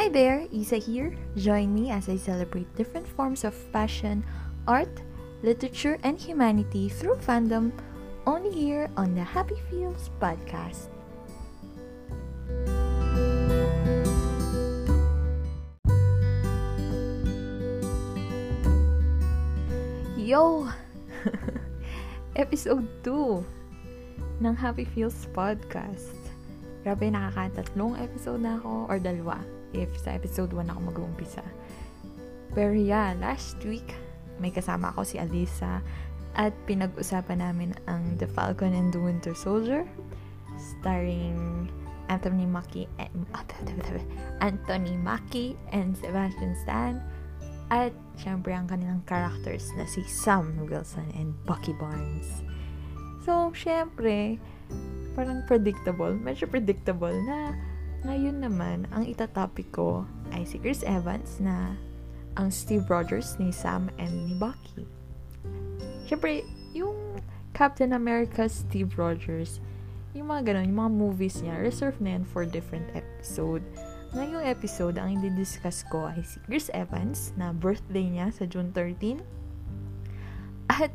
Hi there, Isa here. Join me as I celebrate different forms of passion, art, literature, and humanity through fandom only here on the Happy Feels podcast. Yo! Episode 2 ng Happy Feels podcast. Grabe, nakakatatlong episode na ako or dalawa if sa episode 1 ako mag-uumpisa. Pero yeah, last week, may kasama ako si Alisa at pinag-usapan namin ang The Falcon and the Winter Soldier starring Anthony Mackie and, Anthony Mackie and Sebastian Stan at syempre ang kanilang characters na si Sam Wilson and Bucky Barnes. So, syempre, parang predictable, medyo predictable na ngayon naman, ang itatopic ko ay si Chris Evans na ang Steve Rogers ni Sam and ni Bucky. Siyempre, yung Captain America Steve Rogers, yung mga ganun, yung mga movies niya, reserved na yan for different episode. Ngayong episode, ang i-discuss ko ay si Chris Evans na birthday niya sa June 13. At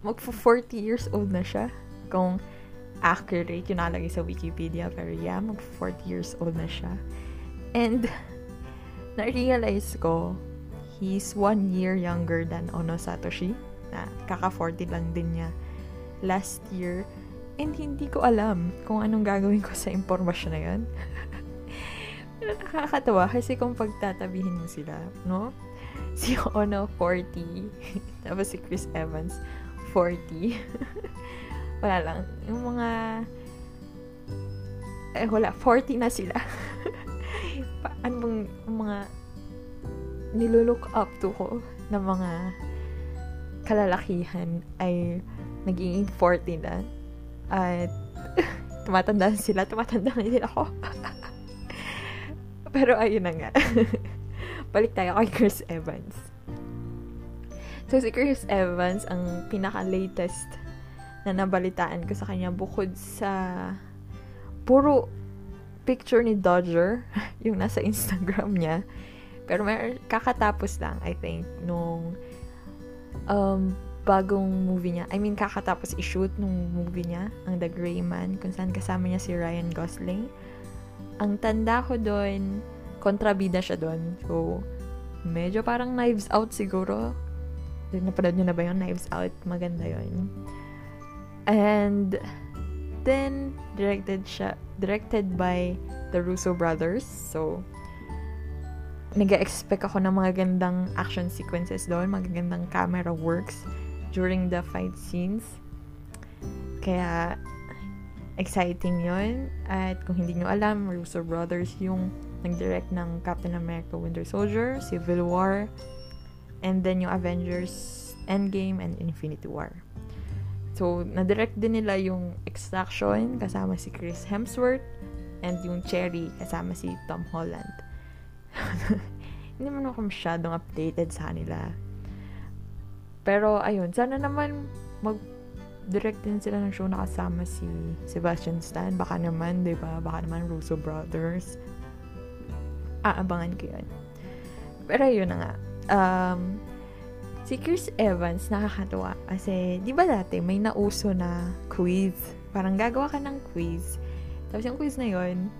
magpo-40 years old na siya. Kung accurate yung nalagay sa Wikipedia. Pero yeah, mag 40 years old na siya. And, na-realize ko, he's one year younger than Ono Satoshi. Na kaka-40 lang din niya last year. And hindi ko alam kung anong gagawin ko sa impormasyon na yun. Nakakatawa kasi kung pagtatabihin mo sila, no? Si Ono 40, tapos si Chris Evans 40. Wala lang. Yung mga, eh wala, 40 na sila. ano bang, mga, nilulook up to ko na mga kalalakihan ay naging 40 na. At, tumatanda sila, tumatanda na din ako. Pero ayun na nga. Balik tayo kay Chris Evans. So, si Chris Evans, ang pinaka-latest na nabalitaan ko sa kanya bukod sa puro picture ni Dodger, yung nasa Instagram niya. Pero may kakatapos lang, I think, nung um, bagong movie niya. I mean, kakatapos i-shoot nung movie niya, ang The Gray Man, kung saan kasama niya si Ryan Gosling. Ang tanda ko doon, kontrabida siya doon. So, medyo parang Knives Out siguro. Napanood niyo na ba yung Knives Out? Maganda yon And then, directed siya, directed by the Russo brothers. So, nag-expect ako ng mga gandang action sequences doon, magagandang camera works during the fight scenes. Kaya, exciting yon At kung hindi nyo alam, Russo brothers yung nag-direct ng Captain America Winter Soldier, Civil War, and then yung Avengers Endgame and Infinity War. So, na-direct din nila yung Extraction kasama si Chris Hemsworth and yung Cherry kasama si Tom Holland. Hindi man ako masyadong updated sa kanila. Pero, ayun, sana naman mag-direct din sila ng show na kasama si Sebastian Stan. Baka naman, di ba? Baka naman Russo Brothers. Aabangan ko yun. Pero yun na nga. Um, Si Chris Evans, nakakatawa. Kasi, di ba dati, may nauso na quiz. Parang gagawa ka ng quiz. Tapos yung quiz na yon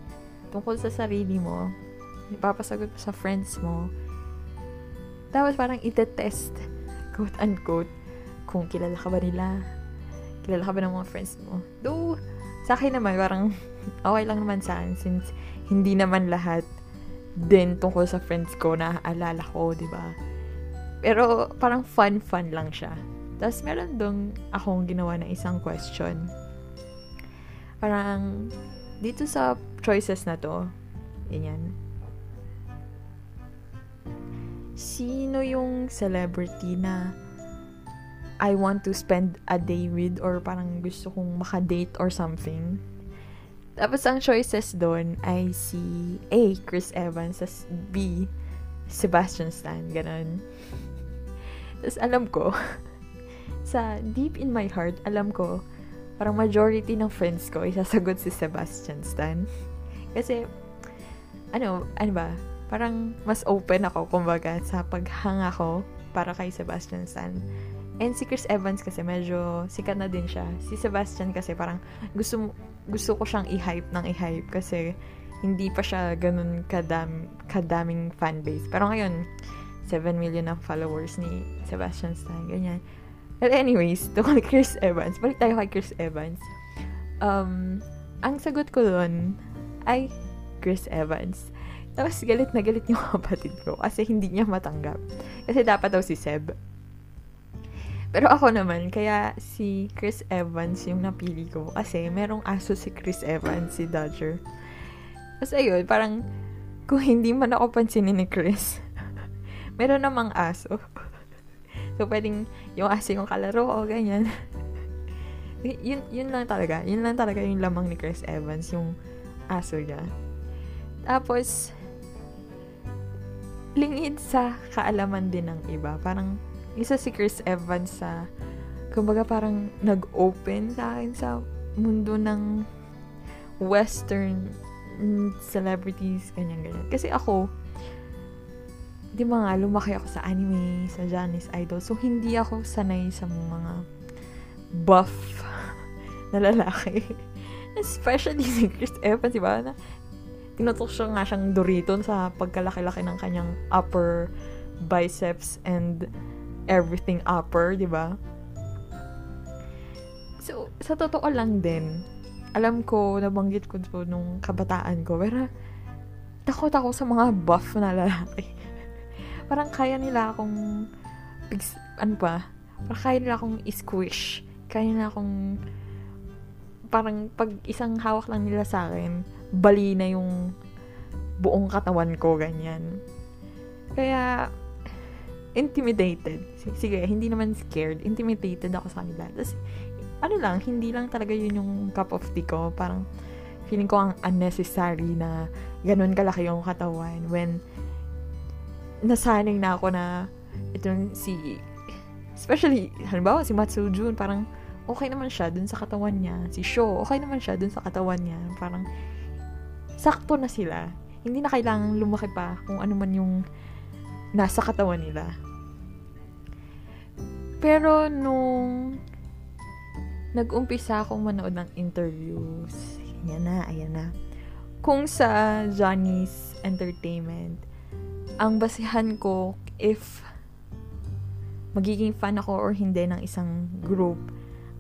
tungkol sa sarili mo, ipapasagot mo sa friends mo. Tapos parang itetest, quote-unquote, kung kilala ka ba nila. Kilala ka ba ng mga friends mo. Though, sa akin naman, parang okay lang naman sa akin since hindi naman lahat din tungkol sa friends ko na alala ko, di ba? Pero parang fun-fun lang siya. Tapos meron dong akong ginawa na isang question. Parang dito sa choices na to, ganyan. Sino yung celebrity na I want to spend a day with or parang gusto kong makadate or something. Tapos ang choices doon ay si A, Chris Evans, as B, Sebastian Stan, ganun. Tapos alam ko, sa deep in my heart, alam ko, parang majority ng friends ko isasagot si Sebastian Stan. Kasi, ano, ano ba, parang mas open ako, kumbaga, sa paghanga ko para kay Sebastian Stan. And si Chris Evans kasi medyo sikat na din siya. Si Sebastian kasi parang gusto gusto ko siyang i-hype ng i-hype kasi hindi pa siya ganun kadam, kadaming fanbase. Pero ngayon, 7 million ang followers ni Sebastian Stan. Ganyan. But anyways, to kay Chris Evans. Balik tayo kay Chris Evans. Um, ang sagot ko doon ay Chris Evans. Tapos galit na galit yung kapatid ko kasi hindi niya matanggap. Kasi dapat daw si Seb. Pero ako naman, kaya si Chris Evans yung napili ko. Kasi merong aso si Chris Evans, si Dodger. Tapos ayun, parang kung hindi man ako pansinin ni Chris, meron namang aso. so, pwedeng yung aso yung kalaro o ganyan. yun, yun lang talaga. Yun lang talaga yung lamang ni Chris Evans, yung aso niya. Tapos, lingid sa kaalaman din ng iba. Parang, isa si Chris Evans sa, kumbaga parang nag-open sa akin sa mundo ng western celebrities, ganyan-ganyan. Kasi ako, di ba nga, lumaki ako sa anime, sa Janis Idol. So, hindi ako sanay sa mga buff na lalaki. Especially si Chris Evans, di ba? Na, tinutok siya nga siyang Dorito sa pagkalaki-laki ng kanyang upper biceps and everything upper, di ba? So, sa totoo lang din, alam ko, nabanggit ko to nung kabataan ko, pero takot ako sa mga buff na lalaki. Parang kaya nila akong, pigs, ano pa, parang kaya nila akong squish. Kaya nila akong, parang pag isang hawak lang nila sa akin, bali na yung buong katawan ko, ganyan. Kaya, intimidated. Sige, hindi naman scared. Intimidated ako sa kanila. Tapos, ano lang, hindi lang talaga yun yung cup of tea ko. Parang, feeling ko ang unnecessary na ganun kalaki yung katawan when nasanay na ako na itong si especially, halimbawa si Matsu Jun, parang okay naman siya dun sa katawan niya. Si Sho, okay naman siya dun sa katawan niya. Parang, sakto na sila. Hindi na kailangan lumaki pa kung ano man yung nasa katawan nila. Pero nung nag-umpisa akong manood ng interviews, yan na, ayan na. Kung sa Johnny's Entertainment, ang basihan ko if magiging fan ako or hindi ng isang group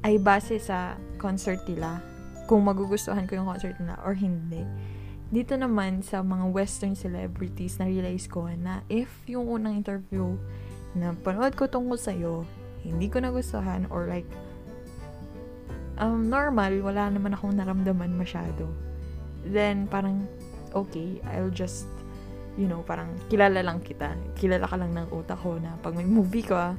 ay base sa concert nila. Kung magugustuhan ko yung concert nila or hindi dito naman sa mga western celebrities, na-realize ko na if yung unang interview na panood ko tungkol sa'yo, hindi ko nagustuhan or like, um, normal, wala naman akong naramdaman masyado. Then, parang, okay, I'll just, you know, parang kilala lang kita. Kilala ka lang ng utak ko na pag may movie ka,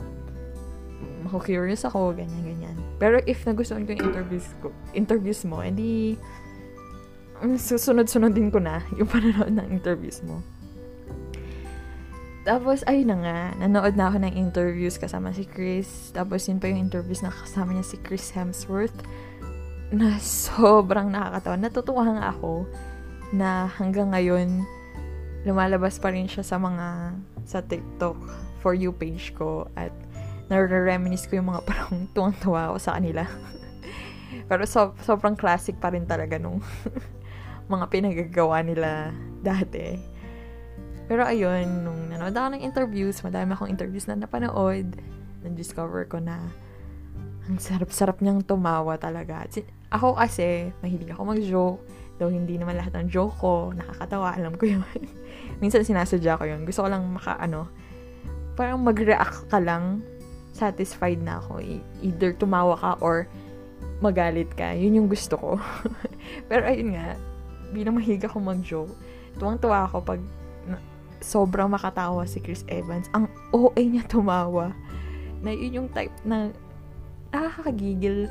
mako-curious ako, ganyan-ganyan. Pero if nagustuhan ko yung interviews ko, interviews mo, edi, susunod-sunodin ko na yung panonood ng interviews mo. Tapos, ayun na nga, nanood na ako ng interviews kasama si Chris. Tapos, yun pa yung interviews na kasama niya si Chris Hemsworth na sobrang nakakatawa. Natutuwa nga ako na hanggang ngayon, lumalabas pa rin siya sa mga, sa TikTok For You page ko at nare-reminis ko yung mga parang tuwang-tuwa ako sa kanila. Pero so, sobrang classic pa rin talaga nung mga pinagagawa nila dati. Pero ayun, nung nanood ako ng interviews, madami akong interviews na napanood, na-discover ko na ang sarap-sarap niyang tumawa talaga. Ako kasi, mahilig ako mag-joke. Though hindi naman lahat ng joke ko, nakakatawa, alam ko yun. Minsan sinasadya ko yun. Gusto ko lang maka, ano, parang mag-react ka lang, satisfied na ako. Either tumawa ka or magalit ka. Yun yung gusto ko. Pero ayun nga, bilang mahiga ako mag-joke, tuwang-tuwa ako pag sobrang makatawa si Chris Evans. Ang OA niya tumawa. Na yun yung type na nakakagigil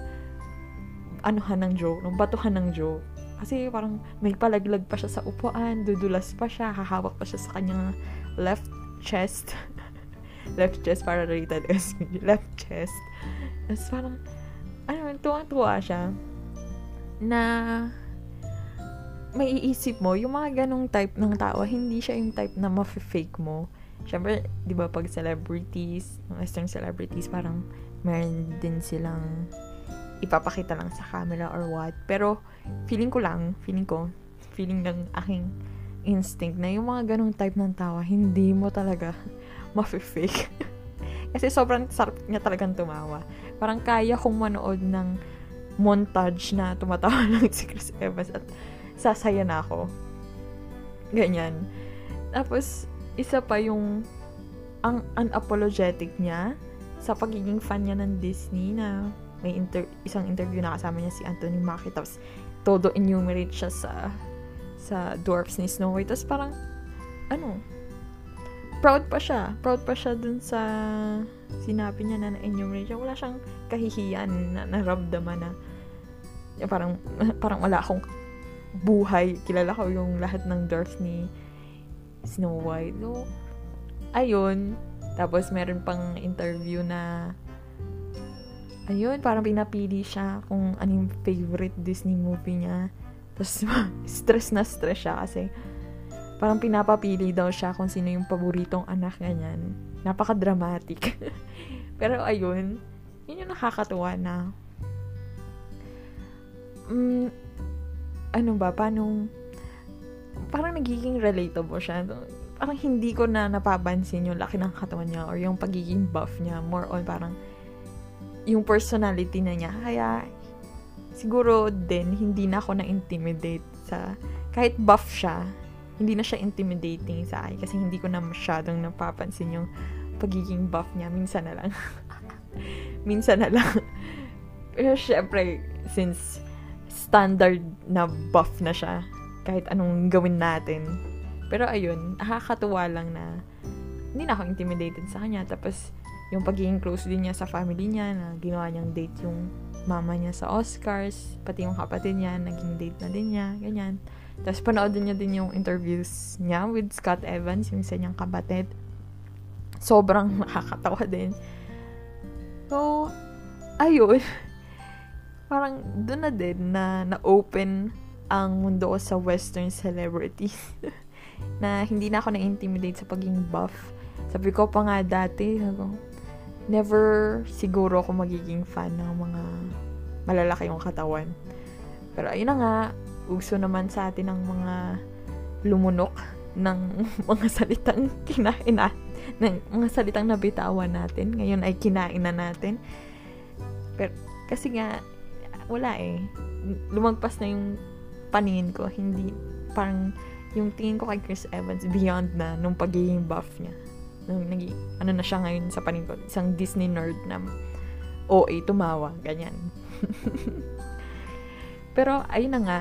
anuhan ng joke, nung batuhan ng joke. Kasi parang may palaglag pa siya sa upuan, dudulas pa siya, hahawak pa siya sa kanyang left chest. left chest para as left chest. Tapos parang, ano, tuwang-tuwa siya na may iisip mo, yung mga ganong type ng tao, hindi siya yung type na ma-fake mo. Siyempre, di ba pag celebrities, western celebrities, parang meron din silang ipapakita lang sa camera or what. Pero, feeling ko lang, feeling ko, feeling ng aking instinct na yung mga ganong type ng tawa, hindi mo talaga ma-fake. Kasi sobrang sarap niya talagang tumawa. Parang kaya kong manood ng montage na tumatawa lang si Chris Evans at sasaya na ako. Ganyan. Tapos, isa pa yung ang unapologetic niya sa pagiging fan niya ng Disney na may inter- isang interview na kasama niya si Anthony Mackie tapos todo enumerate siya sa sa dwarfs ni Snow White tapos parang ano proud pa siya proud pa siya dun sa sinabi niya na na-enumerate siya wala siyang kahihiyan na naramdaman na parang parang wala akong buhay kilala ko yung lahat ng dwarfs ni Snow White. So, ayun. Tapos, meron pang interview na ayun, parang pinapili siya kung anong favorite Disney movie niya. Tapos, stress na stress siya kasi parang pinapapili daw siya kung sino yung paboritong anak ganyan. Napaka-dramatic. Pero ayun, yun yung nakakatuwa na mm, ano ba, paano parang nagiging relatable siya. Parang hindi ko na napapansin yung laki ng katawan niya or yung pagiging buff niya. More on parang yung personality na niya. Kaya siguro din hindi na ako na-intimidate sa kahit buff siya, hindi na siya intimidating sa akin kasi hindi ko na masyadong napapansin yung pagiging buff niya. Minsan na lang. Minsan na lang. Pero syempre, since standard na buff na siya, kahit anong gawin natin. Pero ayun, nakakatuwa lang na hindi na ako intimidated sa kanya. Tapos, yung pagiging close din niya sa family niya, na ginawa niyang date yung mama niya sa Oscars, pati yung kapatid niya, naging date na din niya, ganyan. Tapos, panood niya din yung interviews niya with Scott Evans, yung isa niyang kapatid. Sobrang nakakatawa din. So, ayun. Parang doon na din na na-open ang mundo ko sa western celebrities. na hindi na ako na-intimidate sa pagiging buff. Sabi ko pa nga dati, never siguro ako magiging fan ng mga malalaki yung katawan. Pero ayun na nga, uso naman sa atin ng mga lumunok ng mga salitang kinain na, ng mga salitang nabitawan natin. Ngayon ay kinain na natin. Pero, kasi nga, wala eh. Lumagpas na yung paningin ko, hindi, parang, yung tingin ko kay Chris Evans, beyond na nung pagiging buff niya. Nung, nag, ano na siya ngayon sa paningin ko, isang Disney nerd na OA tumawa, ganyan. Pero, ayun na nga,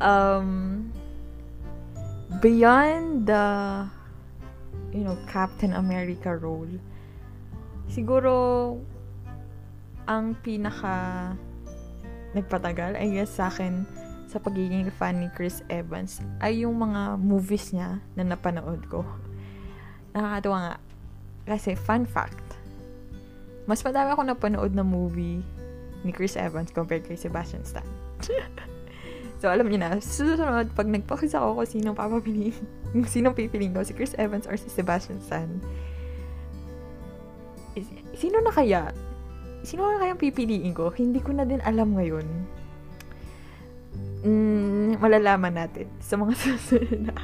um, beyond the, you know, Captain America role, siguro, ang pinaka nagpatagal, I guess sa akin, sa pagiging fan ni Chris Evans, ay yung mga movies niya na napanood ko. Nakakatuwa nga. Kasi, fun fact, mas madami ako napanood na movie ni Chris Evans compared kay Sebastian Stan. so, alam niyo na, susunod, pag nagpakus ako kung sinong papapiliin, kung sinong pipiliin ko, si Chris Evans or si Sebastian Stan, sino na kaya sino nga kayang pipiliin ko? Hindi ko na din alam ngayon. Mm, malalaman natin sa mga susunod na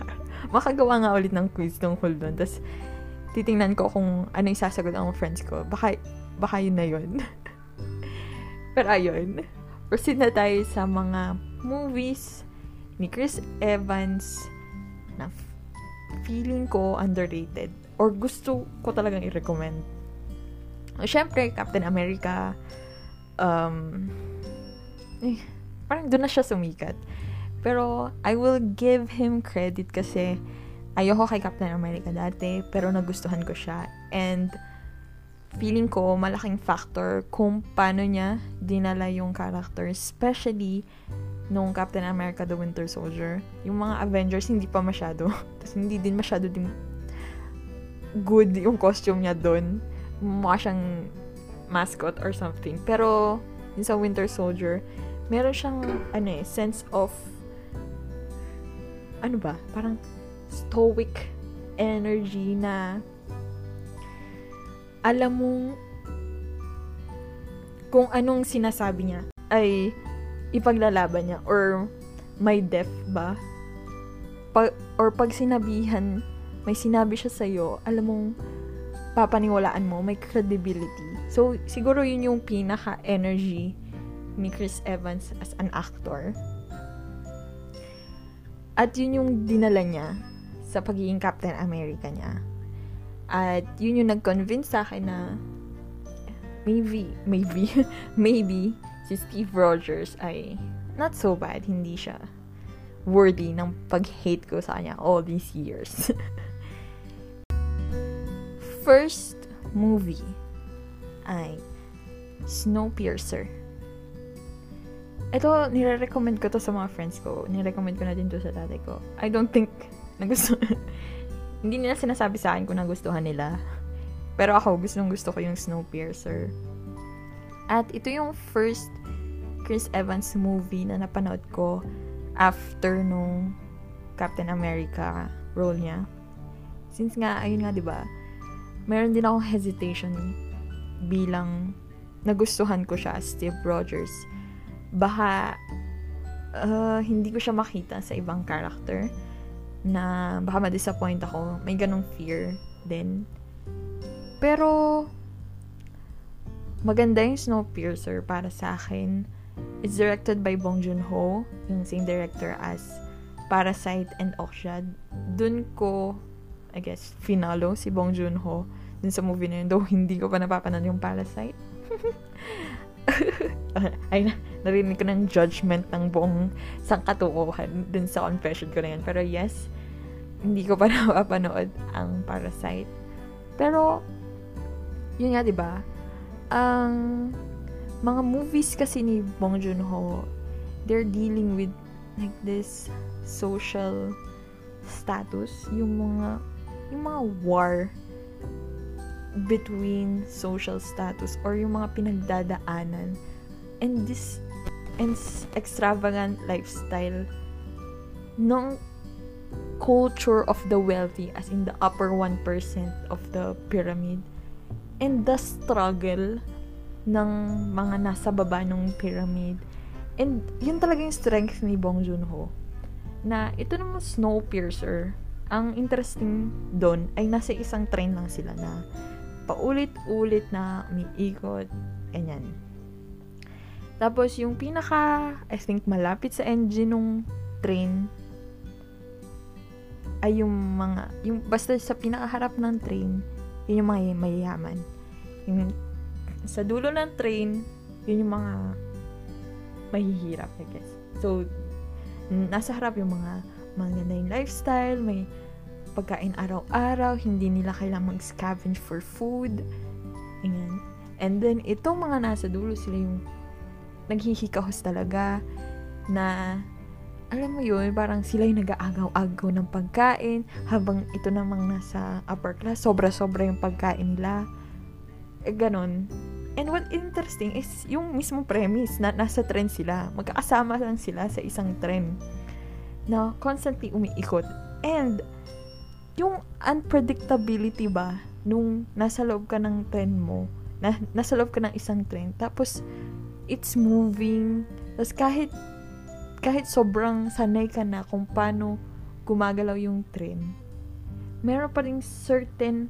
Makagawa nga ulit ng quiz tungkol doon. Tapos, titingnan ko kung ano yung sasagot ng friends ko. Baka, baka yun na yun. Pero ayun. Proceed na tayo sa mga movies ni Chris Evans na feeling ko underrated or gusto ko talagang i-recommend Siyempre, Captain America, um, eh, parang doon na siya sumikat. Pero, I will give him credit kasi ayoko kay Captain America dati, pero nagustuhan ko siya. And, feeling ko, malaking factor kung paano niya dinala yung character, especially nung Captain America The Winter Soldier. Yung mga Avengers, hindi pa masyado. Tapos, hindi din masyado din good yung costume niya doon mukha siyang mascot or something. Pero, yung sa Winter Soldier, meron siyang, ano eh, sense of, ano ba, parang stoic energy na alam mong kung anong sinasabi niya ay ipaglalaban niya or may depth ba. Pag, or pag sinabihan may sinabi siya sa'yo alam mong papaniwalaan mo may credibility. So siguro yun yung pinaka energy ni Chris Evans as an actor at yun yung dinala niya sa pagiging Captain America niya at yun yung nag-convince sa akin na maybe, maybe, maybe si Steve Rogers ay not so bad. Hindi siya worthy ng pag-hate ko sa kanya all these years. First movie ay Snowpiercer. Ito, nire-recommend ko to sa mga friends ko. Nire-recommend ko na din to sa tatay ko. I don't think nagustuhan hindi nila sinasabi sa akin kung nagustuhan nila. Pero ako, gustong gusto ko yung Snowpiercer. At ito yung first Chris Evans movie na napanood ko after nung Captain America role niya. Since nga, ayun nga, di ba, meron din akong hesitation bilang nagustuhan ko siya Steve Rogers. Baka uh, hindi ko siya makita sa ibang character na baka ma-disappoint ako. May ganong fear din. Pero, maganda yung Snowpiercer para sa akin. It's directed by Bong Joon-ho, yung same director as Parasite and Okja. Dun ko, I guess, finalo si Bong Joon-ho dun sa movie na yun. Though hindi ko pa napapanood yung Parasite. ay, narinig ko ng judgment ng buong sangkatukuhan dun sa confession ko na yan. Pero yes, hindi ko pa napapanood ang Parasite. Pero, yun nga, di ba? Ang mga movies kasi ni Bong Joon-ho, they're dealing with like this social status, yung mga yung mga war between social status or yung mga pinagdadaanan and this and extravagant lifestyle nung culture of the wealthy as in the upper 1% of the pyramid. And the struggle ng mga nasa baba ng pyramid. And yun talaga yung strength ni Bong Joon-ho na ito namang Snowpiercer. Ang interesting doon ay nasa isang train lang sila na paulit-ulit na umiikot ganyan tapos yung pinaka I think malapit sa engine ng train ay yung mga, yung basta sa pinakaharap ng train, yun yung mga mayayaman. Yung sa dulo ng train, yun yung mga mahihirap, I guess. So, nasa harap yung mga maganda yung lifestyle, may pagkain araw-araw, hindi nila kailangang mag-scavenge for food. Ayan. And then, itong mga nasa dulo, sila yung naghihikahos talaga na alam mo yun, parang sila yung nag-aagaw-agaw ng pagkain, habang ito namang nasa upper class, sobra-sobra yung pagkain nila. Eh, ganon. And what interesting is yung mismong premise na nasa trend sila. Magkakasama lang sila sa isang trend na constantly umiikot. And yung unpredictability ba nung nasa loob ka ng trend mo, na, nasa loob ka ng isang trend, tapos it's moving, tapos kahit kahit sobrang sanay ka na kung paano gumagalaw yung train, meron pa rin certain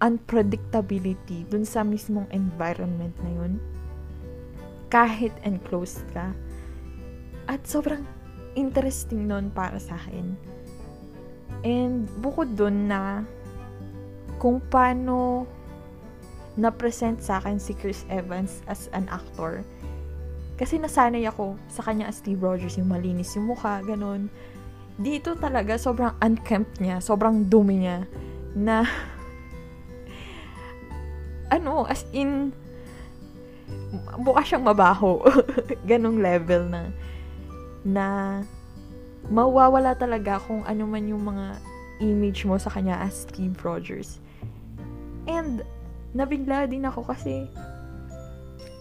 unpredictability dun sa mismong environment na yun. Kahit enclosed ka. At sobrang interesting nun para sa akin. And bukod dun na kung paano na-present sa akin si Chris Evans as an actor, kasi nasanay ako sa kanya as Steve Rogers, yung malinis yung mukha, ganun. Dito talaga, sobrang unkempt niya, sobrang dumi niya, na, ano, as in, mukha siyang mabaho. Ganong level na, na, mawawala talaga kung ano man yung mga image mo sa kanya as Steve Rogers. And, nabigla din ako kasi,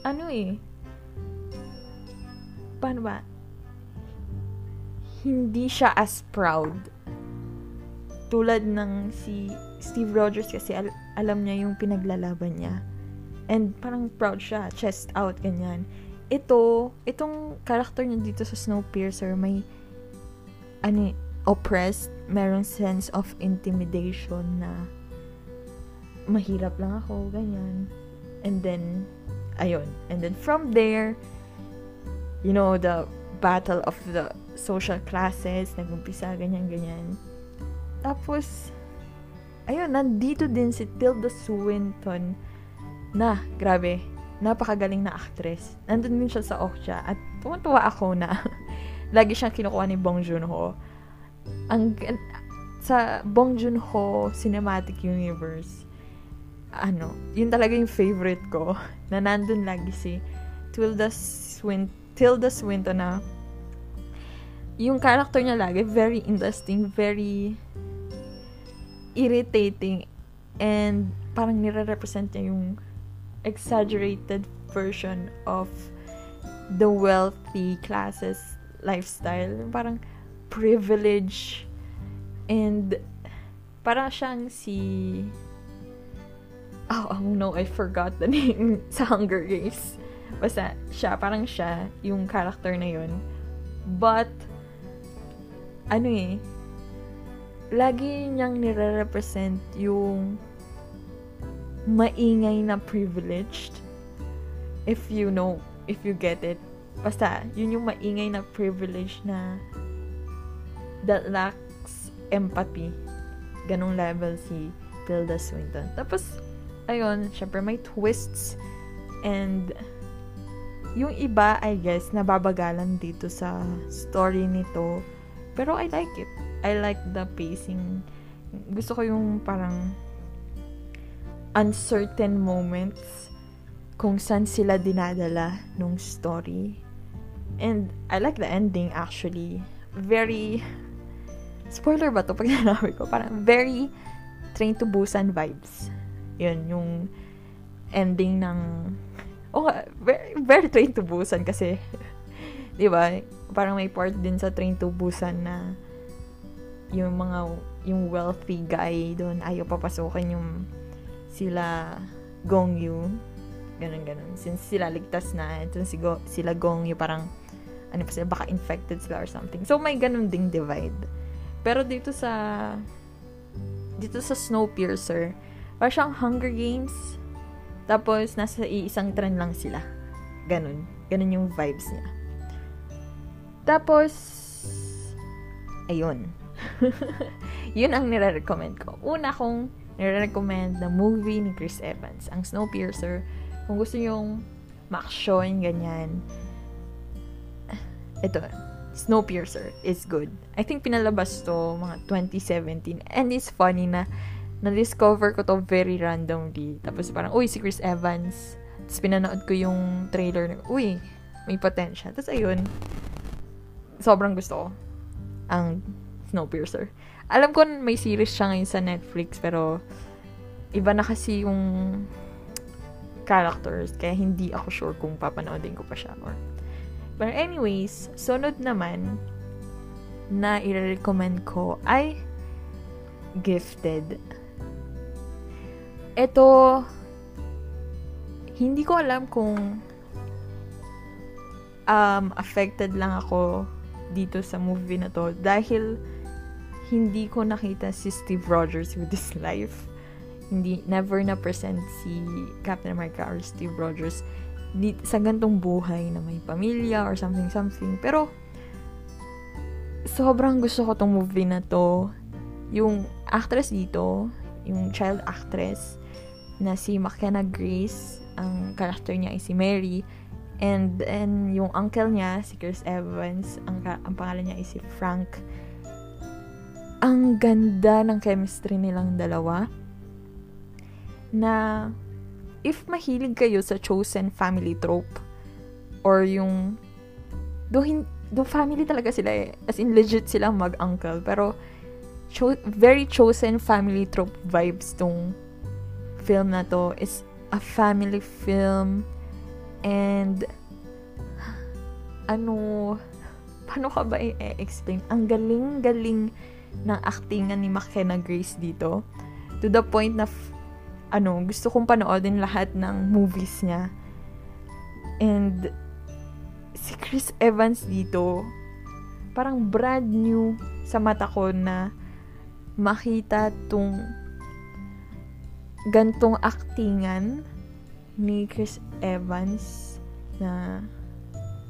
ano eh, paano ba, hindi siya as proud. Tulad ng si Steve Rogers kasi al- alam niya yung pinaglalaban niya. And parang proud siya, chest out, ganyan. Ito, itong character niya dito sa Snowpiercer, may, ano, oppressed, merong sense of intimidation na mahirap lang ako, ganyan. And then, ayun. And then from there, you know, the battle of the social classes, nag-umpisa, ganyan-ganyan. Tapos, ayun, nandito din si Tilda Swinton na, grabe, napakagaling na actress. Nandun din siya sa Okja at tuwa ako na lagi siyang kinukuha ni Bong Joon-ho. Ang, sa Bong Joon-ho Cinematic Universe, ano, yun talaga yung favorite ko, na nandun lagi si Tilda Swinton, Tilda Swinton na yung character niya lagi, very interesting, very irritating, and parang nire-represent niya yung exaggerated version of the wealthy classes lifestyle. Parang privilege and parang siyang si oh, oh no, I forgot the name sa Hunger Games. Basta siya, parang siya, yung character na yun. But, ano eh, lagi niyang nire-represent yung maingay na privileged. If you know, if you get it. Basta, yun yung maingay na privilege na that lacks empathy. Ganong level si Tilda Swinton. Tapos, ayun, syempre may twists and yung iba, I guess, nababagalan dito sa story nito. Pero I like it. I like the pacing. Gusto ko yung parang uncertain moments kung saan sila dinadala nung story. And I like the ending actually. Very spoiler ba to pag nanabi ko? Parang very Train to Busan vibes. Yun, yung ending ng oh, very, very Train to Busan kasi 'di ba? Parang may part din sa Train to Busan na yung mga yung wealthy guy doon ayaw papasukin yung sila Gong Yu. Ganun, ganun. Since sila ligtas na, ito si Go, sila Gong Yu parang, ano pa sila, baka infected sila or something. So, may ganun ding divide. Pero dito sa, dito sa Snowpiercer, parang siyang Hunger Games, tapos nasa iisang trend lang sila. Ganun. Ganun yung vibes niya. Tapos, ayun. yun ang nire-recommend ko. Una kong nire-recommend na movie ni Chris Evans, ang Snowpiercer. Kung gusto nyong ma-action, ganyan. Ito, Snowpiercer is good. I think pinalabas to mga 2017. And it's funny na na-discover ko to very randomly. Tapos parang, uy, si Chris Evans. Tapos pinanood ko yung trailer uy, may potential. Tapos ayun, sobrang gusto ko ang Snowpiercer. Alam ko may series siya ngayon sa Netflix, pero iba na kasi yung characters, kaya hindi ako sure kung papanoodin ko pa siya. Or... But anyways, sunod naman na i-recommend ko ay Gifted. Ito, hindi ko alam kung um, affected lang ako dito sa movie na to dahil hindi ko nakita si Steve Rogers with his life. Hindi, never na present si Captain America or Steve Rogers di, sa gantong buhay na may pamilya or something-something. Pero, sobrang gusto ko tong movie na to. Yung actress dito, yung child actress, na si McKenna Grace, ang character niya ay si Mary, and then yung uncle niya, si Chris Evans, ang, ang pangalan niya ay si Frank ang ganda ng chemistry nilang dalawa na if mahilig kayo sa chosen family trope or yung do, hin, do family talaga sila eh as in legit silang mag-uncle pero cho- very chosen family trope vibes tong film na to is a family film and ano, paano ka ba i-explain? Ang galing-galing ng actingan ni McKenna Grace dito. To the point na, ano, gusto kong panoodin lahat ng movies niya. And, si Chris Evans dito, parang brand new sa mata ko na makita tong gantong actingan ni Chris Evans na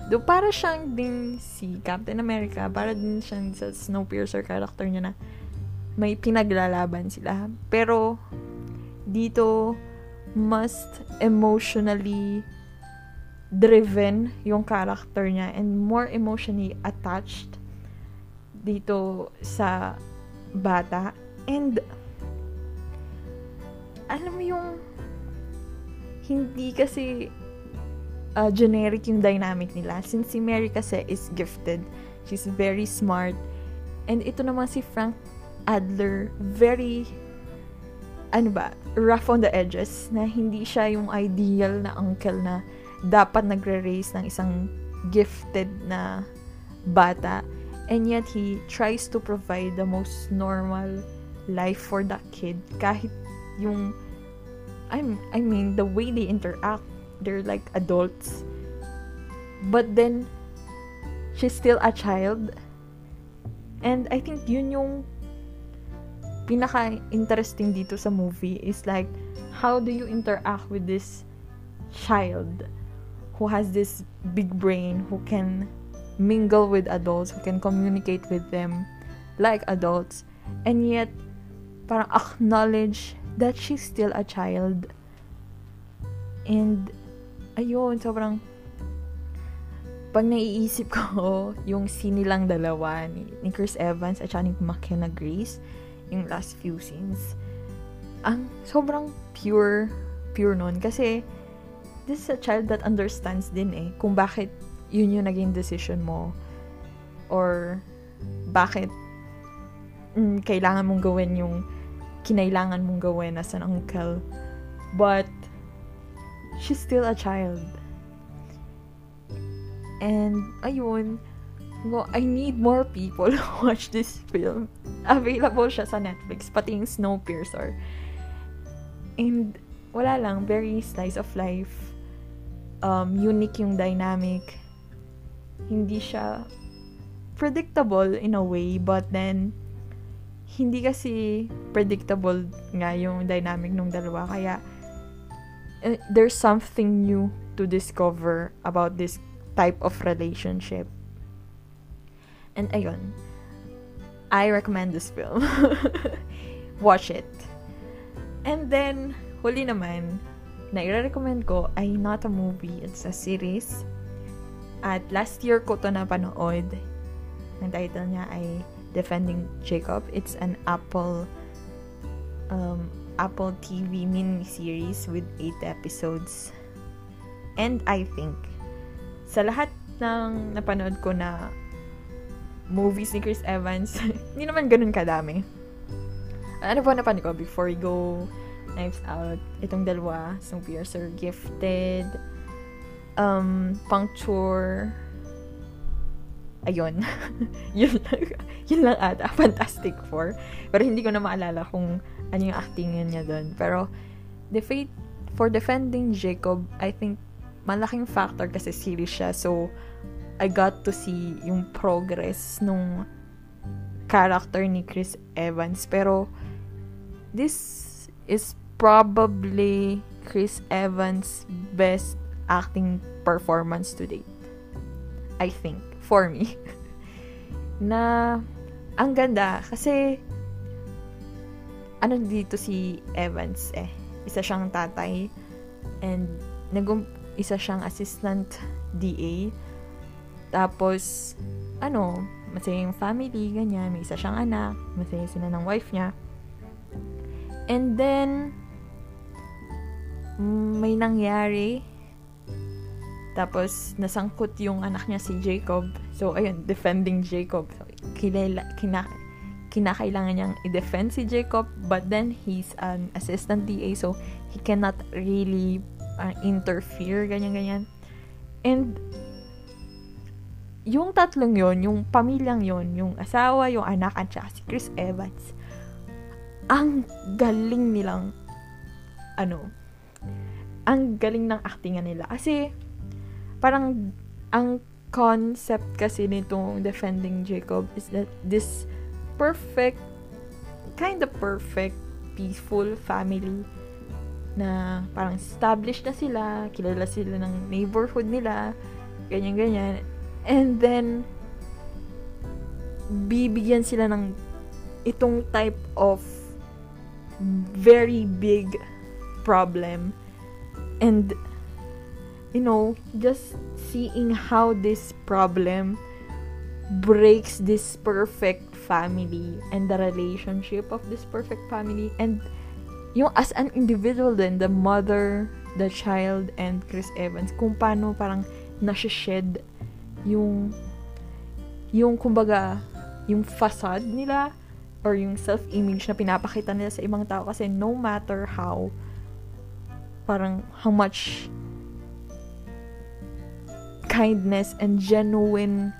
do para siyang ding si Captain America, para din siyang sa Snowpiercer character niya na may pinaglalaban sila. Pero dito mas emotionally driven yung character niya and more emotionally attached dito sa bata. And alam mo yung hindi kasi uh, generic yung dynamic nila. Since si Mary kasi is gifted, she's very smart. And ito naman si Frank Adler, very, ano ba, rough on the edges, na hindi siya yung ideal na uncle na dapat nagre-raise ng isang gifted na bata. And yet, he tries to provide the most normal life for that kid. Kahit yung, I'm, I mean, the way they interact they're like adults. But then, she's still a child. And I think yun yung pinaka-interesting dito sa movie is like, how do you interact with this child who has this big brain, who can mingle with adults, who can communicate with them like adults, and yet, parang acknowledge that she's still a child. And ayun, sobrang pag naiisip ko yung scene nilang dalawa ni, ni Chris Evans at ni McKenna Grace yung last few scenes ang sobrang pure pure nun kasi this is a child that understands din eh kung bakit yun yung naging decision mo or bakit mm, kailangan mong gawin yung kinailangan mong gawin as an uncle but she's still a child. And, ayun, go, I need more people to watch this film. Available siya sa Netflix, pati yung Snowpiercer. And, wala lang, very slice of life. Um, unique yung dynamic. Hindi siya predictable in a way, but then, hindi kasi predictable nga yung dynamic ng dalawa. Kaya, uh, there's something new to discover about this type of relationship. And ayun, I recommend this film. Watch it. And then, huli naman, na i-recommend ko ay not a movie, it's a series. At last year ko to napanood. Ang title niya ay Defending Jacob. It's an Apple um, Apple TV mini series with 8 episodes. And I think, sa lahat ng napanood ko na movies ni Chris Evans, hindi naman ganun kadami. Ano po napanood ko? Before We Go, Knives Out, itong dalawa, Snowpiercer, Gifted, um, Puncture, ayun. yun lang, yun lang ata. Fantastic Four. Pero hindi ko na maalala kung ano yung acting niya doon. Pero, the fate for defending Jacob, I think, malaking factor kasi series siya. So, I got to see yung progress nung character ni Chris Evans. Pero, this is probably Chris Evans' best acting performance to date. I think. For me. na, ang ganda. Kasi, ano dito si Evans eh. Isa siyang tatay and nagum isa siyang assistant DA. Tapos, ano, masaya yung family, ganyan. May isa siyang anak, masaya sila ng wife niya. And then, may nangyari. Tapos, nasangkot yung anak niya si Jacob. So, ayun, defending Jacob. So, kilala, kina, kinakailangan niyang i-defend si Jacob but then he's an assistant DA so he cannot really uh, interfere ganyan ganyan and yung tatlong yon yung pamilyang yon yung asawa, yung anak, at saka si Chris Evans, ang galing nilang, ano, ang galing ng actingan nila. Kasi, parang, ang concept kasi nitong Defending Jacob is that this perfect, kind of perfect, peaceful family na parang established na sila, kilala sila ng neighborhood nila, ganyan-ganyan. And then, bibigyan sila ng itong type of very big problem. And, you know, just seeing how this problem breaks this perfect family and the relationship of this perfect family and yung as an individual din, the mother, the child, and Chris Evans, kung paano parang nashe-shed yung yung kumbaga yung facade nila or yung self-image na pinapakita nila sa ibang tao kasi no matter how parang how much kindness and genuine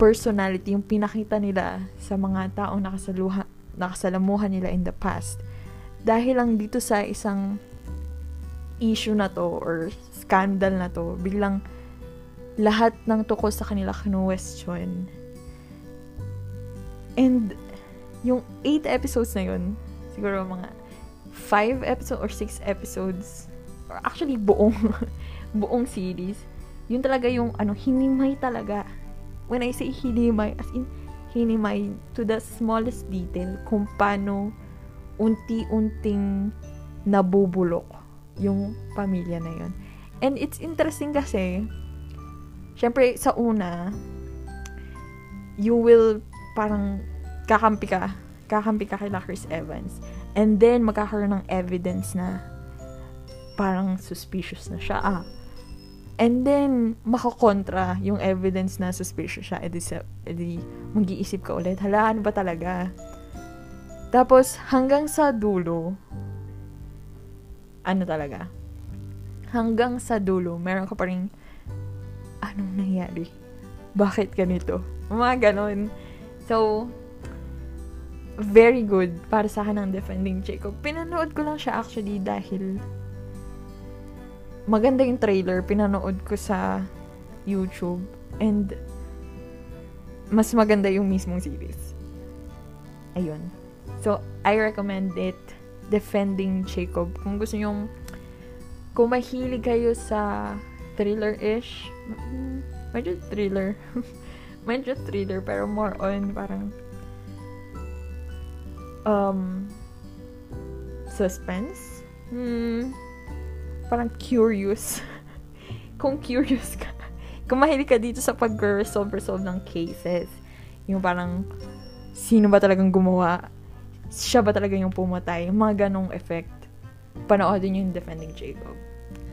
personality yung pinakita nila sa mga taong nakasaluha, nakasalamuhan nila in the past. Dahil lang dito sa isang issue na to or scandal na to, biglang lahat ng tukos sa kanila kinu-question. And yung 8 episodes na yun, siguro mga 5 episodes or 6 episodes, or actually buong, buong series, yun talaga yung ano, hinimay talaga when I say hinimay, as in, hinimay to the smallest detail kung paano unti-unting nabubulok yung pamilya na yun. And it's interesting kasi, syempre, sa una, you will parang kakampi ka. Kakampi ka kay Chris Evans. And then, magkakaroon ng evidence na parang suspicious na siya. Ah, And then, makakontra yung evidence na suspicious siya. Edi, edi mag-iisip ka ulit, hala, ano ba talaga? Tapos, hanggang sa dulo, ano talaga? Hanggang sa dulo, meron ka pa rin, anong nangyari? Bakit ganito? Mga ganon. So, very good para sa akin ang Defending Jacob. Pinanood ko lang siya actually dahil maganda yung trailer, pinanood ko sa YouTube, and mas maganda yung mismong series. Ayun. So, I recommend it, Defending Jacob. Kung gusto nyong, kung mahilig kayo sa thriller-ish, medyo thriller. medyo thriller, pero more on parang um, suspense. Hmm, parang curious. kung curious ka, kung mahilig ka dito sa pag-resolve-resolve ng cases, yung parang, sino ba talagang gumawa? Siya ba talaga yung pumatay? Mga ganong effect. Panoodin yung Defending Jacob.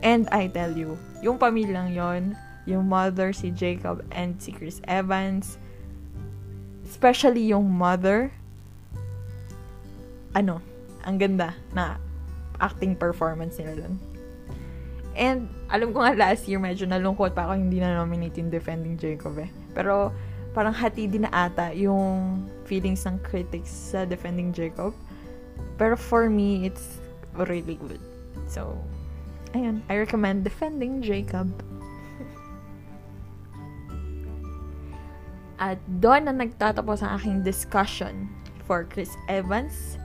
And I tell you, yung pamilyang yon yung mother, si Jacob, and si Chris Evans, especially yung mother, ano, ang ganda na acting performance nila dun. And, alam ko nga last year, medyo nalungkot pa ako hindi na nominate yung Defending Jacob eh. Pero, parang hati din na ata yung feelings ng critics sa Defending Jacob. Pero for me, it's really good. So, ayun. I recommend Defending Jacob. At doon na nagtatapos ang aking discussion for Chris Evans.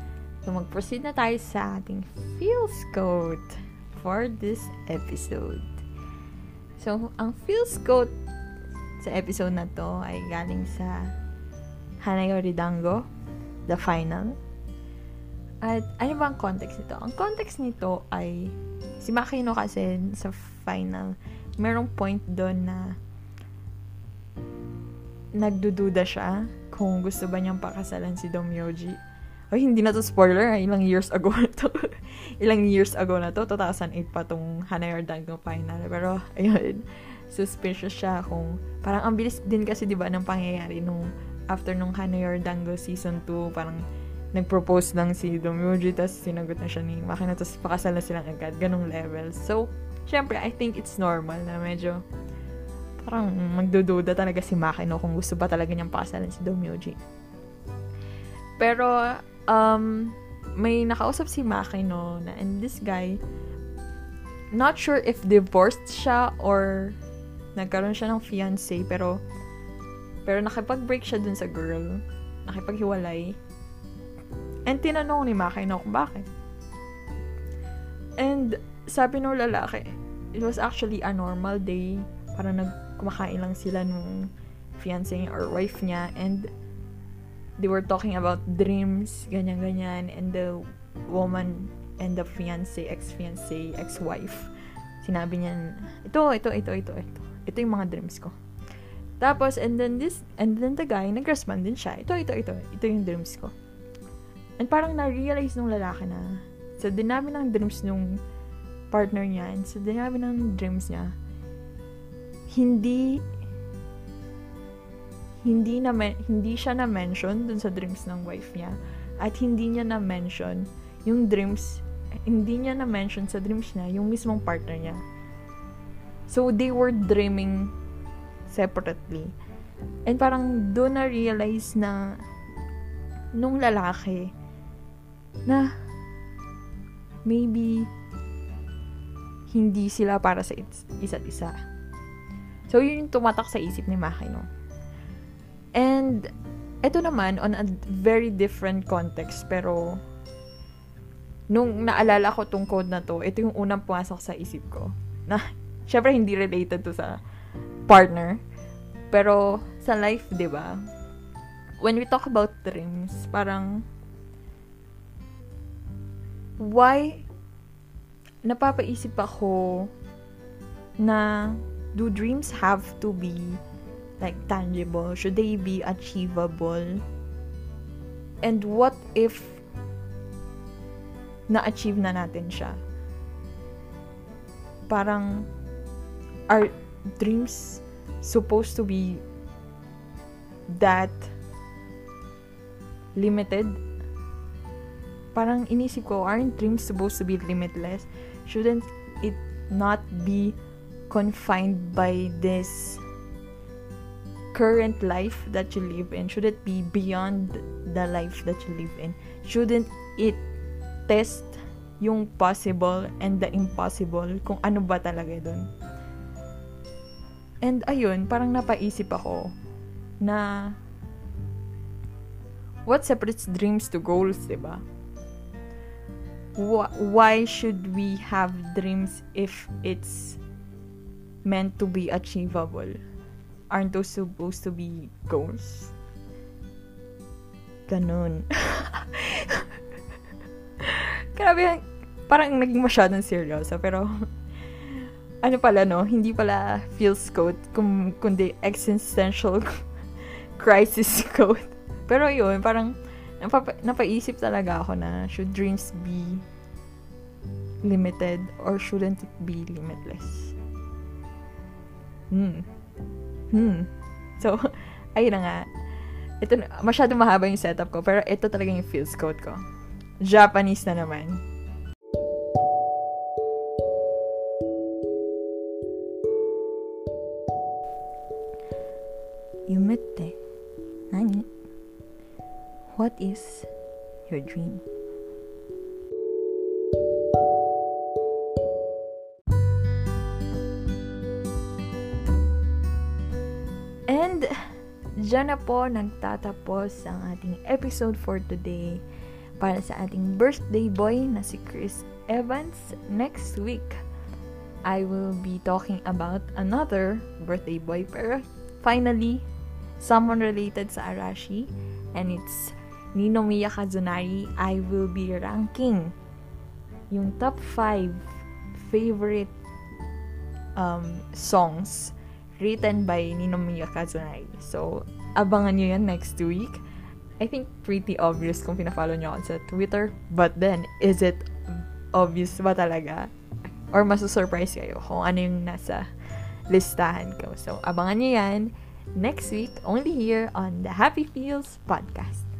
So, mag-proceed na tayo sa ating feels code for this episode. So, ang feels quote sa episode na to ay galing sa Hanayo Ridango, the final. At ano ba ang context nito? Ang context nito ay si Makino kasi sa final, merong point doon na nagdududa siya kung gusto ba niyang pakasalan si Domyoji ay, hindi na to spoiler. Ay, ilang years ago na to. ilang years ago na to. 2008 pa tong Hanayar Dango final. Pero, ayun. Suspicious siya kung... Parang ang bilis din kasi, di ba, ng pangyayari nung after nung Hanayar Dango season 2, parang nag-propose lang si Domyoji, tapos sinagot na siya ni Makina, tapos pakasal na silang agad. Ganong level. So, syempre, I think it's normal na medyo parang magdududa talaga si Makino kung gusto ba talaga niyang pakasalan si Domyoji. Pero, um, may nakausap si Makino na, and this guy, not sure if divorced siya or nagkaroon siya ng fiancé, pero, pero nakipag-break siya dun sa girl. Nakipaghiwalay. And tinanong ni Makino kung bakit. And, sabi ng lalaki, it was actually a normal day. Parang nagkumakain lang sila nung fiancé or wife niya. And, they were talking about dreams, ganyan-ganyan, and the woman and the fiancé, ex-fiancé, ex-wife, sinabi niya, ito, ito, ito, ito, ito. Ito yung mga dreams ko. Tapos, and then this, and then the guy, nag-respond din siya, ito, ito, ito, ito yung dreams ko. And parang na-realize nung lalaki na, sa dinami ng dreams nung partner niya, and sa dinami ng dreams niya, hindi hindi na hindi siya na mention dun sa dreams ng wife niya. At hindi niya na mention yung dreams hindi niya na mention sa dreams niya yung mismong partner niya. So they were dreaming separately. And parang doon na realize na nung lalaki na maybe hindi sila para sa isa't isa so yun yung tumatak sa isip ni Maki no And, ito naman, on a very different context, pero, nung naalala ko tong code na to, ito yung unang pumasok sa isip ko. Na, syempre, hindi related to sa partner. Pero, sa life, di ba? When we talk about dreams, parang, why, napapaisip ako na, do dreams have to be like tangible? Should they be achievable? And what if na-achieve na natin siya? Parang are dreams supposed to be that limited? Parang inisip ko, aren't dreams supposed to be limitless? Shouldn't it not be confined by this current life that you live in? Should it be beyond the life that you live in? Shouldn't it test yung possible and the impossible kung ano ba talaga dun? And ayun, parang napaisip ako na what separates dreams to goals, diba? Why should we have dreams if it's meant to be achievable? aren't those supposed to be goals? Ganun. Grabe, parang naging masyadong seryoso, pero ano pala, no? Hindi pala feels code, kum, kundi existential crisis code. Pero yun, parang napapa, napaisip talaga ako na should dreams be limited or shouldn't it be limitless? Hmm. Hmm. So, ayun na nga. Ito, masyado mahaba yung setup ko, pero ito talaga yung feels code ko. Japanese na naman. Yumette. Nani? What is your dream? Diyan na po nagtatapos ang ating episode for today para sa ating birthday boy na si Chris Evans. Next week, I will be talking about another birthday boy pero finally, someone related sa Arashi and it's Ninomiya Kazunari. I will be ranking yung top 5 favorite um, songs written by Ninomiya Kazunari. So, abangan nyo yan next week. I think pretty obvious kung pina-follow nyo ako sa Twitter. But then, is it obvious ba talaga? Or masusurprise kayo kung ano yung nasa listahan ko. So, abangan nyo yan next week, only here on the Happy Feels Podcast.